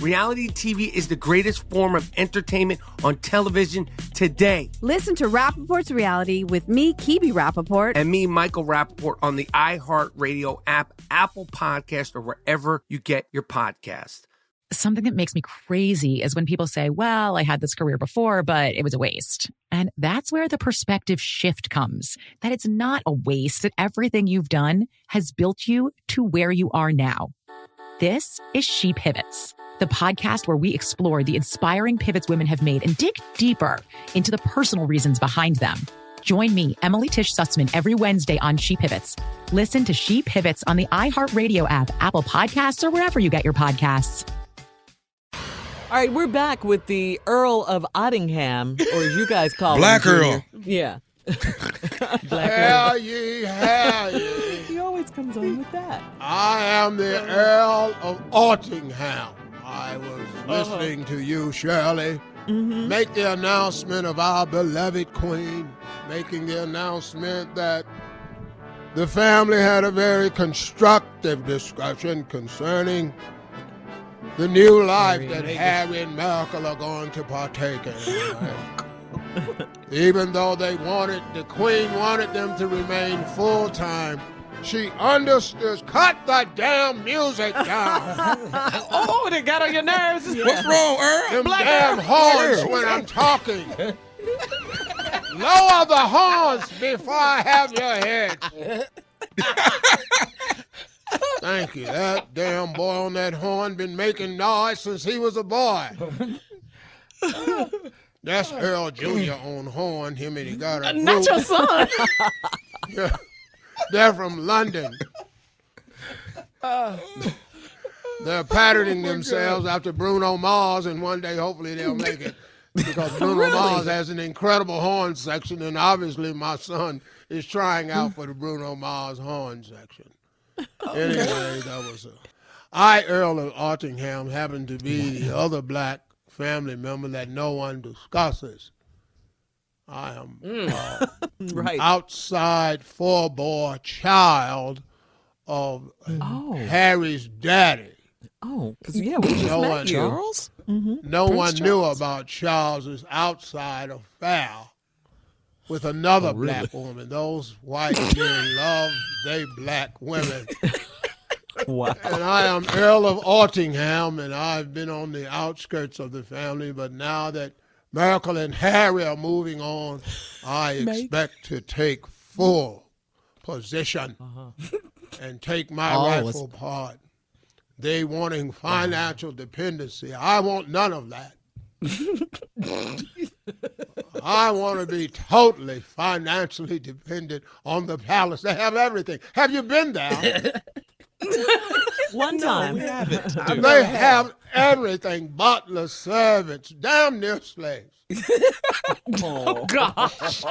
Reality TV is the greatest form of entertainment on television today. Listen to Rapaport's Reality with me, Kibi Rapaport. And me, Michael Rapaport, on the iHeartRadio app, Apple Podcast, or wherever you get your podcast. Something that makes me crazy is when people say, well, I had this career before, but it was a waste. And that's where the perspective shift comes that it's not a waste, that everything you've done has built you to where you are now. This is She Pivots, the podcast where we explore the inspiring pivots women have made and dig deeper into the personal reasons behind them. Join me, Emily Tish Sussman, every Wednesday on She Pivots. Listen to She Pivots on the iHeartRadio app, Apple Podcasts, or wherever you get your podcasts. All right, we're back with the Earl of Ottingham, or as you guys call Black him, Earl. Junior. Yeah. Black Hell Earl. ye, hell ye. He always comes on with that. I am the Earl of Altingham. I was Uh-huh. listening to you, Shirley, Mm-hmm. make the announcement of our beloved queen, making the announcement that the family had a very constructive discussion concerning the new life Harry that Meghan. Harry and Markle are going to partake in. Even though they wanted, the queen wanted them to remain full time, she understood. Cut the damn music down. Oh, they got on your nerves. What's wrong, Earl? Them damn horns when I'm talking. Lower the horns before I have your head. Thank you. That damn boy on that horn been making noise since he was a boy. That's Earl Jr. on horn. Him and he got a Not group. your son. Yeah. They're from London. They're patterning oh themselves after Bruno Mars, and one day, hopefully, they'll make it. Because Bruno Mars has an incredible horn section, and obviously, my son is trying out for the Bruno Mars horn section. Oh, anyway, that was a. I, Earl of Artingham, happen to be the other black family member that no one discusses. I am uh, right. outside four-boy child of Oh. Harry's daddy. Oh, because yeah, we just No met one- you. Charles? No one knew about Charles's outside affair with another black woman. Those white men love they black women. Wow. And I am Earl of Altingham, and I've been on the outskirts of the family, but now that Markle and Harry are moving on, I expect to take full position uh-huh. and take my Always. rightful part. They wanting financial dependency. I want none of that. I want to be totally financially dependent on the palace. They have everything. Have you been there? One time. We haven't. And they have everything butler, servants, damn near slaves. Oh, oh, Gosh.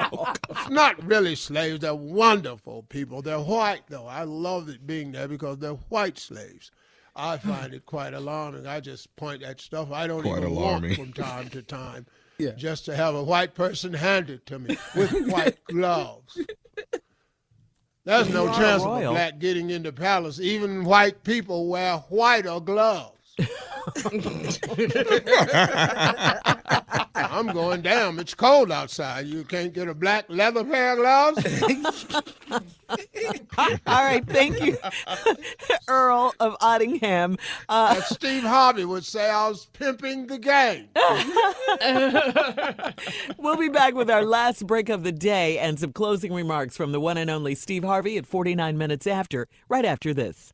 It's not really slaves. They're wonderful people. They're white, though. I love it being there because they're white slaves. I find it quite alarming. I just point at stuff I don't Quite even alarming. want from time to time. Yeah. Just to have a white person hand it to me with white gloves. There's no chance of a black getting into palace. Even white people wear whiter gloves. I'm going down. It's cold outside. You can't get a black leather pair of gloves? All right, thank you, Earl of Ottingham. Uh, As Steve Harvey would say, I was pimping the game. we'll be back with our last break of the day and some closing remarks from the one and only Steve Harvey at 49 minutes after, right after this.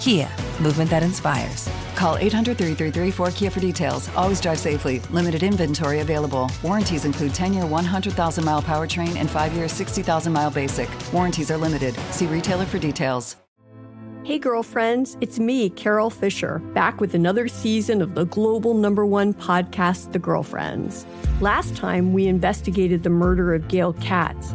Kia, movement that inspires. Call 800 333 4KIA for details. Always drive safely. Limited inventory available. Warranties include 10 year 100,000 mile powertrain and 5 year 60,000 mile basic. Warranties are limited. See retailer for details. Hey, girlfriends, it's me, Carole Fisher, back with another season of the global number one podcast, The Girlfriends. Last time, we investigated the murder of Gail Katz.